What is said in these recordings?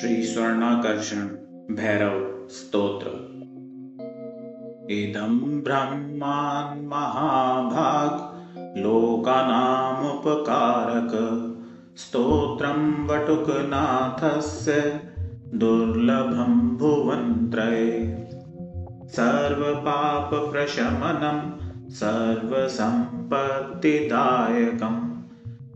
श्री स्वर्णाकर्षण भैरव स्तोत्र इदं ब्रह्मान् महाभाग लोकानामुपकारक। स्तोत्रं वटुकनाथस्य दुर्लभं भुवन्त्रये सर्वपापप्रशमनं सर्वसम्पत्तिदायकं।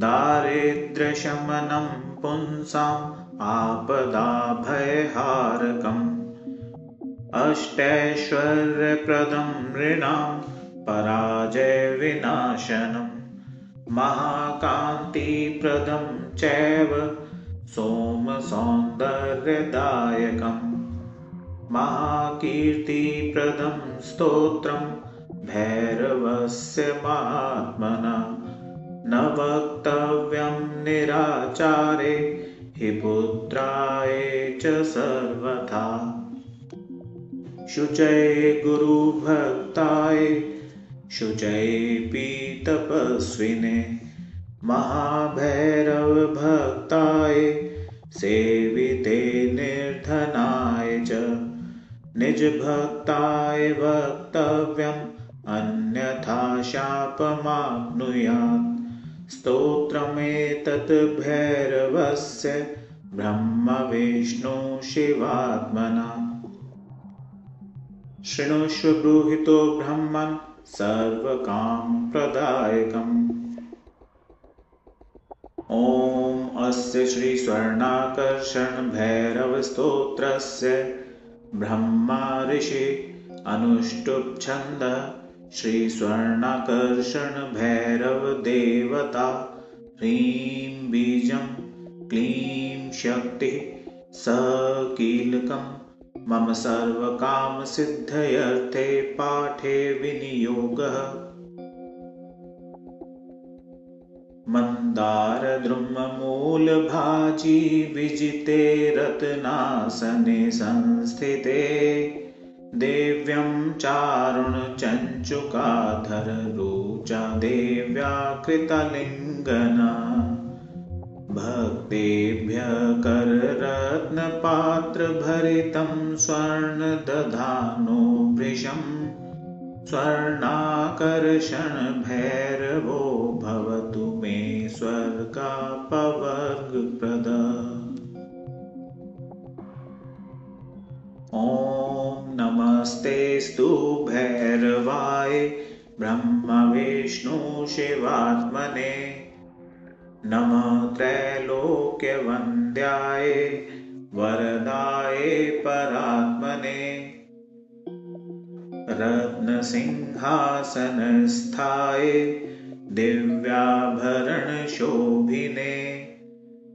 दारिद्र्यशमनं पुंसाम् आपदाभयहारकम्। अष्टैश्वर्यप्रदं नृणां पराजयविनाशनं। महाकान्तिप्रदं चैव सोमसौन्दर्यदायकम्। महाकीर्तिप्रदं स्तोत्रं भैरवस्य महात्मना। न वक्तव्यं निराचारे हि पुत्राय च सर्वथा। शुचये गुरुभक्ताय शुचये तपस्विने महाभैरवभक्ताय सेविते निर्धनाय च। निजभक्ताय वक्तव्यम् अन्यथा शापमाप्नुयात् स्तोत्रमेतत् भैरवस्य ब्रह्मविष्णुशिवात्मना शृणुष्व ब्रूहितो ब्रह्मन् सर्वकामप्रदायकम् ॐ अस्य श्रीस्वर्णाकर्षणभैरवस्तोत्रस्य ब्रह्मा ऋषि अनुष्टुप्छन्दः श्रीस्वर्णाकर्षणभैरवदेवता ह्रीं बीजं क्लीं शक्तिः स कीलकं मम सर्वकामसिद्धयर्थे पाठे विनियोगः। मन्दारद्रुममूलभाजी विजिते रत्नासने संस्थिते देव्यं चारुणचञ्चुकाधररुचा देव्या कृतलिङ्गना भक्तेभ्यः कररत्नपात्रभरितं स्वर्णदधानो वृषं स्वर्णाकर्षणभैरवो भवतु भैरवाय ब्रह्मविष्णुशिवात्मने नमः त्रैलोक्यवन्द्याय वरदाय परात्मने रत्नसिंहासनस्थाय दिव्याभरणशोभिने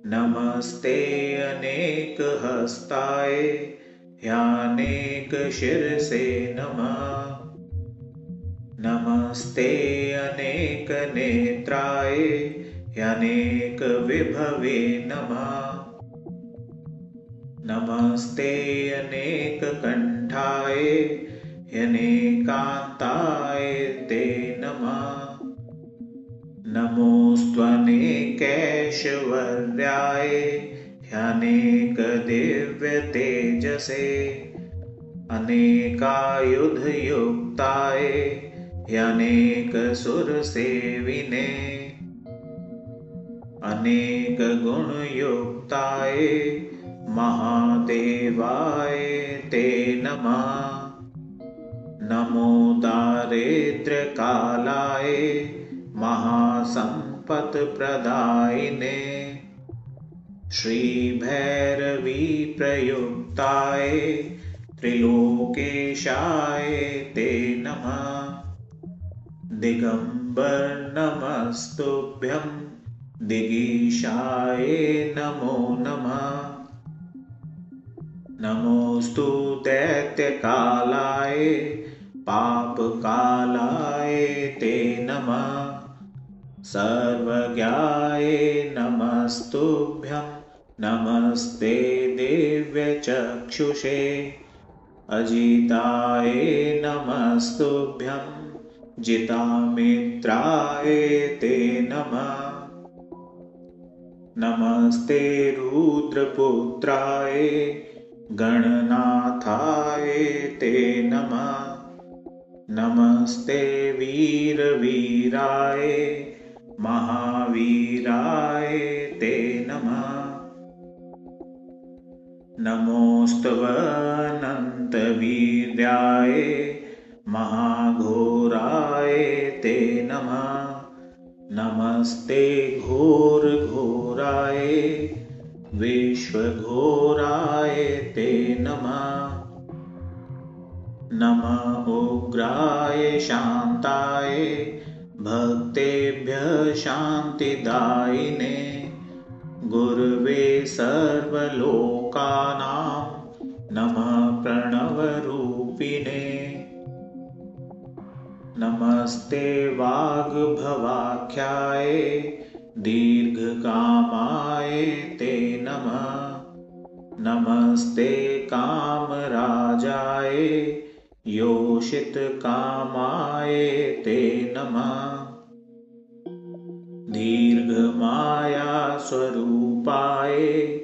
नमस्ते अनेकहस्ताय ह्यानेकशिरसे नमः। नमस्ते अनेकनेत्राय ह्यनेकविभवे नमः। नमस्ते अनेककण्ठाय ह्यनेकान्ताय ते नमः। नमोस्त्वनेकैश्वर्याय ह्यनेकदिव्यतेजसे अनेकायुधयुक्ताय ह्यनेकसुरसेविने अनेकगुणयुक्ताय महादेवाय ते नमः। नमो दारिद्र्यकालाय महासम्पत्प्रदायिने श्रीभैरवीप्रयुक्ताय त्रिलोकेशाय ते नमः। दिगम्बर्नमस्तुभ्यं दिगीशाय नमो नमः। नमोऽस्तु दैत्यकालाय, पापकालाय ते नमः। सर्वज्ञाय नमस्तुभ्यम् नमस्ते दिव्यचक्षुषे। अजिताय नमस्तुभ्यं। जितामित्राय ते नमः। नमस्ते रुद्रपुत्राय गणनाथाय ते नमः। नमस्ते वीरवीराय महावीराय ते नमः नमोऽस्तवनन्तवीर्याय महाघोराय ते नमः। नमस्ते घोरघोराय विश्वघोराय ते नमः। नम उग्राय शान्ताय भक्तेभ्यः शान्तिदायिने। गुर्वे सर्वलोकानां नमः प्रणवरूपिणे। नमस्ते वाग्भवाख्याय दीर्घकामाय ते नमः। नमस्ते कामराजाय योषितकामाय ते नमः। दीर्घमायास्वरूपाय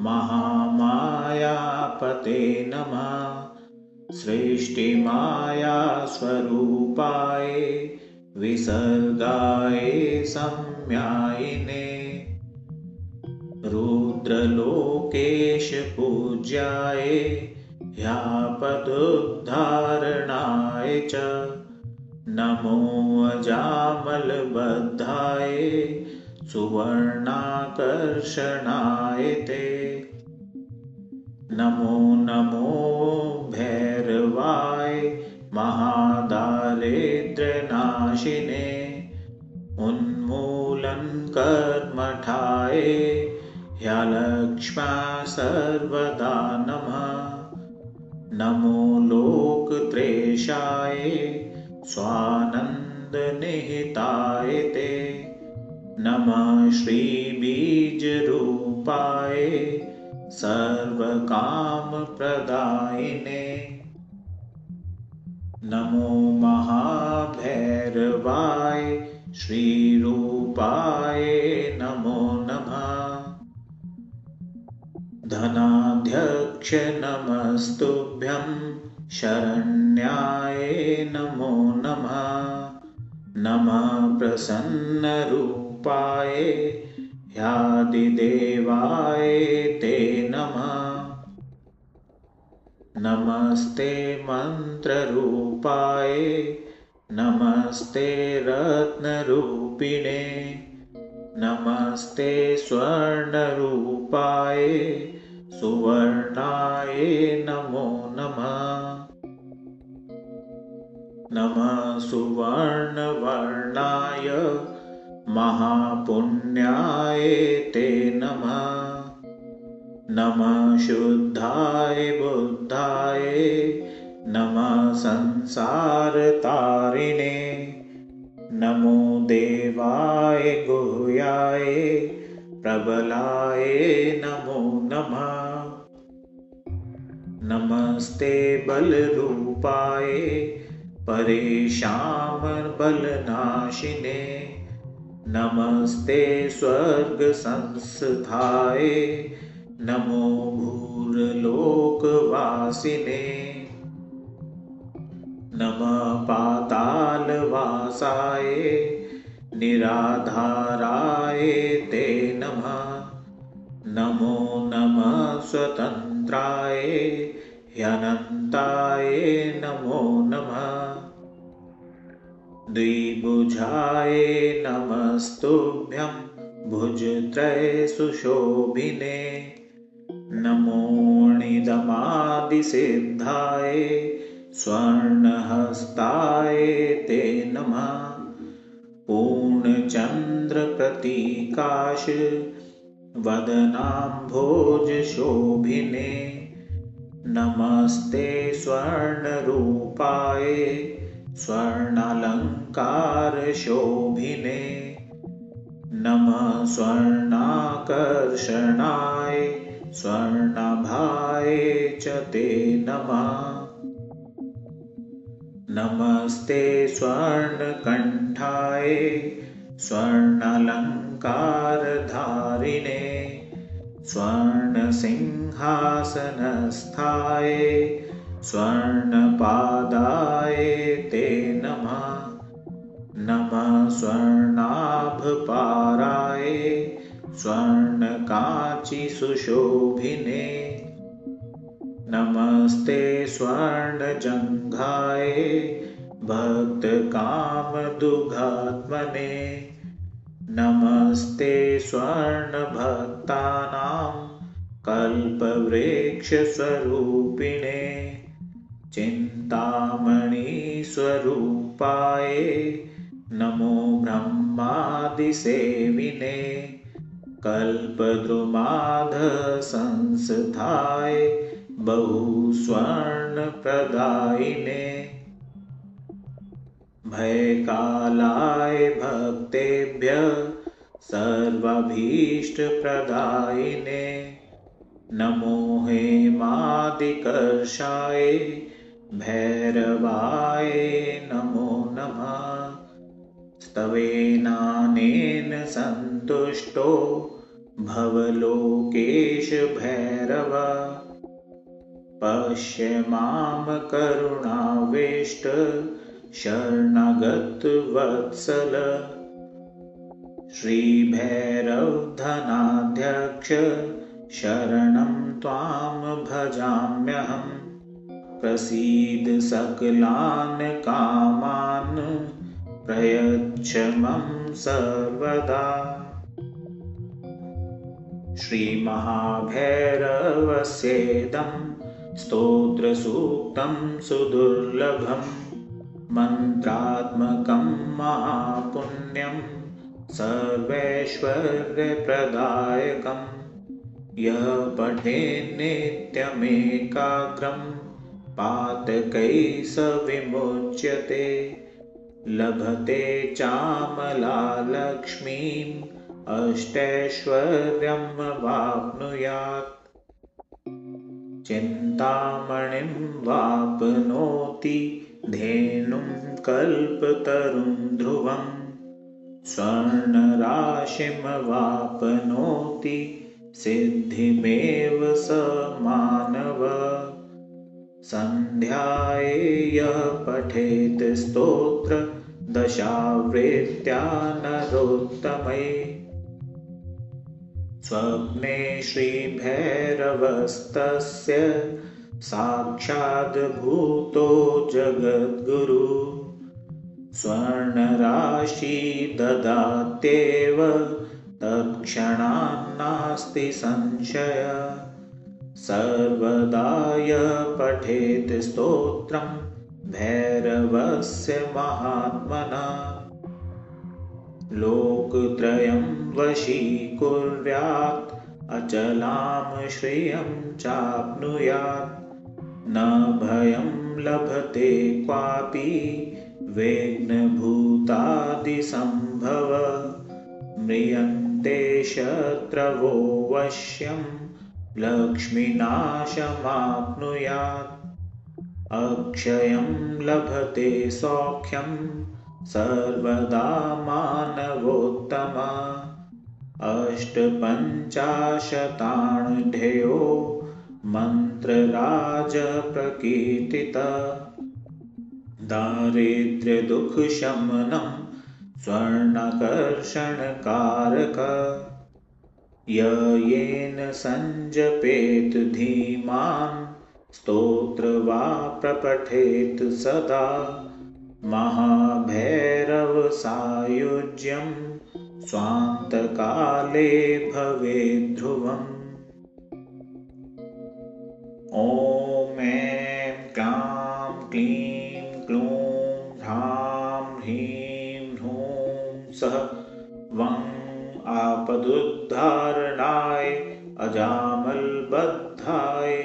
महामायापते नमः। सृष्टिमायास्वरूपाय विसर्गाय सम्यायिने। रुद्रलोकेशपूज्याय ह्यापदुद्धारणाय च नमो अजामलबद्धाय सुवर्णाकर्षणाय ते नमो नमो भैरवाय महादारिद्र्यनाशिने उन्मूलनकर्मठाय ह्यलक्ष्मा सर्वदा नमः। नमो लोकत्रेशाय स्वानन्दनिहिताय ते नमः श्रीबीजरूपाय सर्वकामप्रदायिने नमो महाभैरवाय श्रीरूपाय नमो नमः। धनाध्यक्ष नमस्तुभ्यं शरण्याय नमो नमः। नमः प्रसन्नरूपाय ह्यादिदेवाय ते नमः। नमस्ते मन्त्ररूपाय नमस्ते रत्नरूपिणे नमस्ते स्वर्णरूपाय सुवर्णाय नमो नमः। नमः सुवर्णवर्णाय महापुण्याय ते नमः। नमः शुद्धाय बुद्धाय। नमः संसारतारिणे। नमो देवाय गुह्याय प्रबलाय नमो नमः। नमस्ते बलरूपाय। परेशामबलनाशिने नमस्ते स्वर्गसंस्थाय नमो भूर्लोकवासिने। नमः पातालवासाय निराधाराय ते नमः। नमो नमः स्वतन्त्राय ह्यनन्ताय नमो नमः द्विभुजाय नमस्तुभ्यं भुजत्रयसुशोभिने नमोणिदमादिसिद्धाय स्वर्णहस्ताय ते नमः। पूर्णचन्द्रप्रतीकाश वदनाम्भोजशोभिने। नमस्ते स्वर्णरूपाय स्वर्णालङ्कारशोभिने नमः स्वर्णाकर्षणाय स्वर्णभाय च ते नमः। नमस्ते स्वर्णकण्ठाय स्वर्णलङ्कारधारिणे स्वर्णसिंहासनस्थाय स्वर्णपादाय ते नमः। नमः स्वर्णाभपाराय स्वर्णकाचिसुशोभिने। नमस्ते स्वर्णजङ्घाय भक्तकामदुघात्मने। नमस्ते स्वर्णभक्तानां कल्पवृक्षस्वरूपिणे चिन्तामणिस्वरूपाय नमो ब्रह्मादिसेविने कल्पद्रुमाधसंस्थाय बहुस्वर्णप्रदायिने भयकालाय भक्तेभ्य सर्वाभीष्टप्रदायिने नमो हेमादिकर्षाय भैरवाय नमो नमः। स्तवेनानेन सन्तुष्टो भवलोकेश भैरव। पश्य मां करुणावेष्ट शरणगतवत्सल श्रीभैरवधनाध्यक्ष शरणं त्वां भजाम्यहम् प्रसीद सकलान् कामान् प्रयच्छ मम सर्वदा। श्रीमहाभैरवस्येदं स्तोत्रसूक्तं सुदुर्लभम् मन्त्रात्मकं महापुण्यं सर्वैश्वर्यप्रदायकं। यः पठे नित्यमेकाग्रं पातकैः स विमुच्यते लभते चामलालक्ष्मीम् अष्टैश्वर्यं वाप्नुयात्। चिन्तामणिं वाप्नोति धेनुं कल्पतरुं ध्रुवं। स्वर्णराशिमवाप्नोति सिद्धिमेव स मानव सन्ध्याये पठेत् स्तोत्र दशावृत्त्या नरोत्तमे स्वप्ने श्रीभैरवस्तस्य साक्षाद्भूतो जगद्गुरु। स्वर्णराशि ददात्येव तत्क्षणान्नास्ति संशय सर्वदाय पठेत् स्तोत्रं भैरवस्य महात्मना। लोकत्रयं वशीकुर्यात् अचलां श्रियं चाप्नुयात्। न भयं लभते क्वापि वेग्नभूतादिसम्भव। म्रियन्ते शत्रवो वश्यं लक्ष्मीनाशमाप्नुयात्। अक्षयं लभते सौख्यं सर्वदा मानवोत्तमा। अष्टपञ्चाशताणुढ्यो मन्त्रराजप्रकीर्तित। दारिद्र्यदुःखशमनं स्वर्णकर्षणकारक य येन सञ्जपेत् धीमान् स्तोत्र वा प्रपठेत् सदा। महाभैरवसायुज्यं स्वान्तकाले भवेद्ध्रुवम् ॐ ऐं क्लां क्लीं क्लूं ह्रां ह्रीं ह्रूं सः वं आपदुद्धारणाय अजामलबद्धाय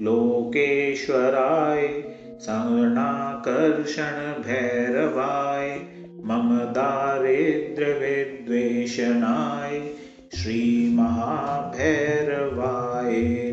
लोकेश्वराय शरणाकर्षणभैरवाय मम दारिद्र्यविद्वेषणाय श्रीमहाभैरवाय